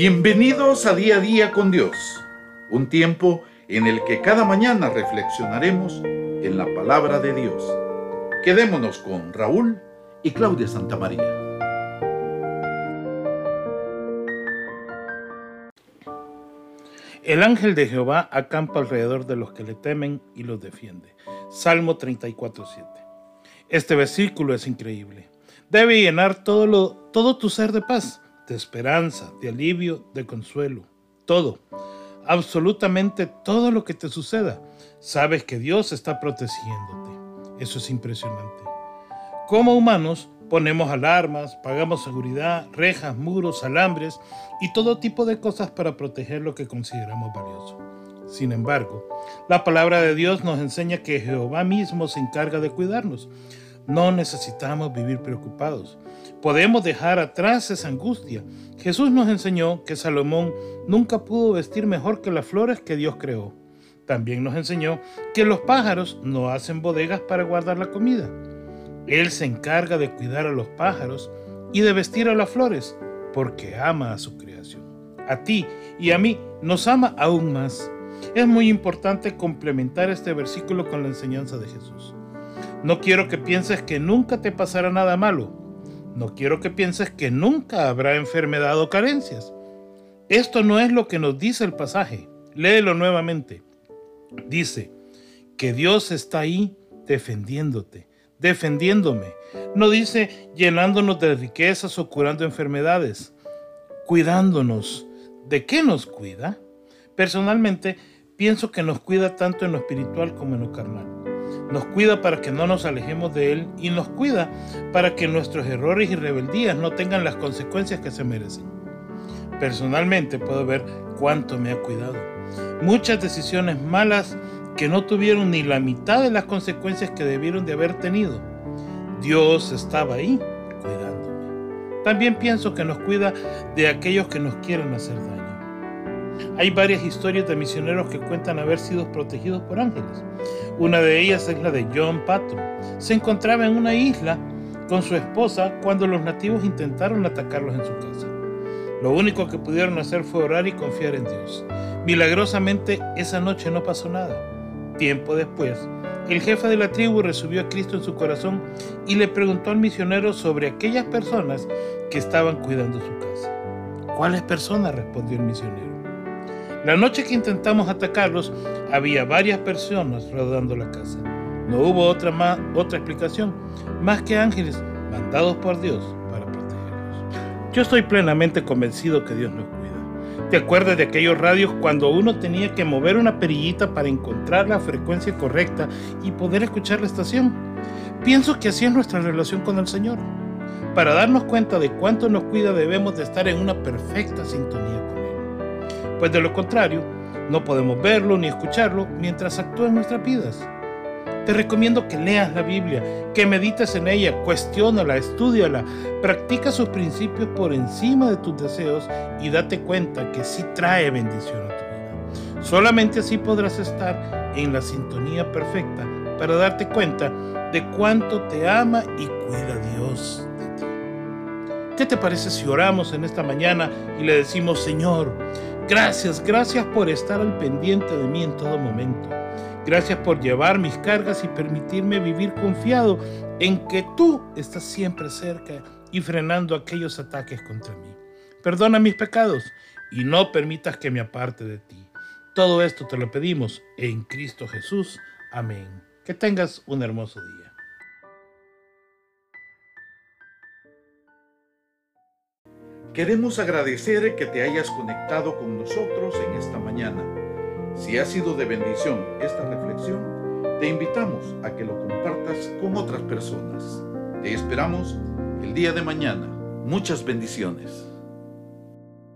Bienvenidos a Día a Día con Dios, un tiempo en el que cada mañana reflexionaremos en la palabra de Dios. Quedémonos con Raúl y Claudia Santamaría. El ángel de Jehová acampa alrededor de los que le temen y los defiende. Salmo 34.7. Este versículo es increíble. Debe llenar todo, lo, todo tu ser de paz de esperanza, de alivio, de consuelo. Todo, absolutamente todo lo que te suceda, sabes que Dios está protegiéndote. Eso es impresionante. Como humanos, ponemos alarmas, pagamos seguridad, rejas, muros, alambres y todo tipo de cosas para proteger lo que consideramos valioso. Sin embargo, la palabra de Dios nos enseña que Jehová mismo se encarga de cuidarnos. No necesitamos vivir preocupados. Podemos dejar atrás esa angustia. Jesús nos enseñó que Salomón nunca pudo vestir mejor que las flores que Dios creó. También nos enseñó que los pájaros no hacen bodegas para guardar la comida. Él se encarga de cuidar a los pájaros y de vestir a las flores, porque ama a su creación. A ti y a mí nos ama aún más. Es muy importante complementar este versículo con la enseñanza de Jesús. No quiero que pienses que nunca te pasará nada malo no quiero que pienses que nunca habrá enfermedad o carencias. Esto no es lo que nos dice el pasaje. Léelo nuevamente. Dice que Dios está ahí defendiéndote, defendiéndome. No dice llenándonos de riquezas o curando enfermedades, cuidándonos. ¿De qué nos cuida? Personalmente, pienso que nos cuida tanto en lo espiritual como en lo carnal nos cuida para que no nos alejemos de Él y nos cuida para que nuestros errores y rebeldías no tengan las consecuencias que se merecen. Personalmente puedo ver cuánto me ha cuidado. Muchas decisiones malas que no tuvieron ni la mitad de las consecuencias que debieron de haber tenido. Dios estaba ahí cuidándome. También pienso que nos cuida de aquellos que nos quieren hacer daño. Hay varias historias de misioneros que cuentan haber sido protegidos por ángeles. Una de ellas es la de John Patton. Se encontraba en una isla con su esposa cuando los nativos intentaron atacarlos en su casa. Lo único que pudieron hacer fue orar y confiar en Dios. Milagrosamente esa noche no pasó nada. Tiempo después, el jefe de la tribu recibió a Cristo en su corazón y le preguntó al misionero sobre aquellas personas que estaban cuidando su casa. ¿Cuáles personas? respondió el misionero. La noche que intentamos atacarlos, había varias personas rodeando la casa. No hubo otra, más, otra explicación, más que ángeles mandados por Dios para protegerlos. Yo estoy plenamente convencido que Dios nos cuida. ¿Te acuerdas de aquellos radios cuando uno tenía que mover una perillita para encontrar la frecuencia correcta y poder escuchar la estación? Pienso que así es nuestra relación con el Señor. Para darnos cuenta de cuánto nos cuida debemos de estar en una perfecta sintonía con pues de lo contrario, no podemos verlo ni escucharlo mientras actúa en nuestras vidas. Te recomiendo que leas la Biblia, que medites en ella, cuestiónala, estudiala, practica sus principios por encima de tus deseos y date cuenta que sí trae bendición a tu vida. Solamente así podrás estar en la sintonía perfecta para darte cuenta de cuánto te ama y cuida Dios de ti. ¿Qué te parece si oramos en esta mañana y le decimos, Señor, Gracias, gracias por estar al pendiente de mí en todo momento. Gracias por llevar mis cargas y permitirme vivir confiado en que tú estás siempre cerca y frenando aquellos ataques contra mí. Perdona mis pecados y no permitas que me aparte de ti. Todo esto te lo pedimos en Cristo Jesús. Amén. Que tengas un hermoso día. Queremos agradecer que te hayas conectado con nosotros en esta mañana. Si ha sido de bendición esta reflexión, te invitamos a que lo compartas con otras personas. Te esperamos el día de mañana. Muchas bendiciones.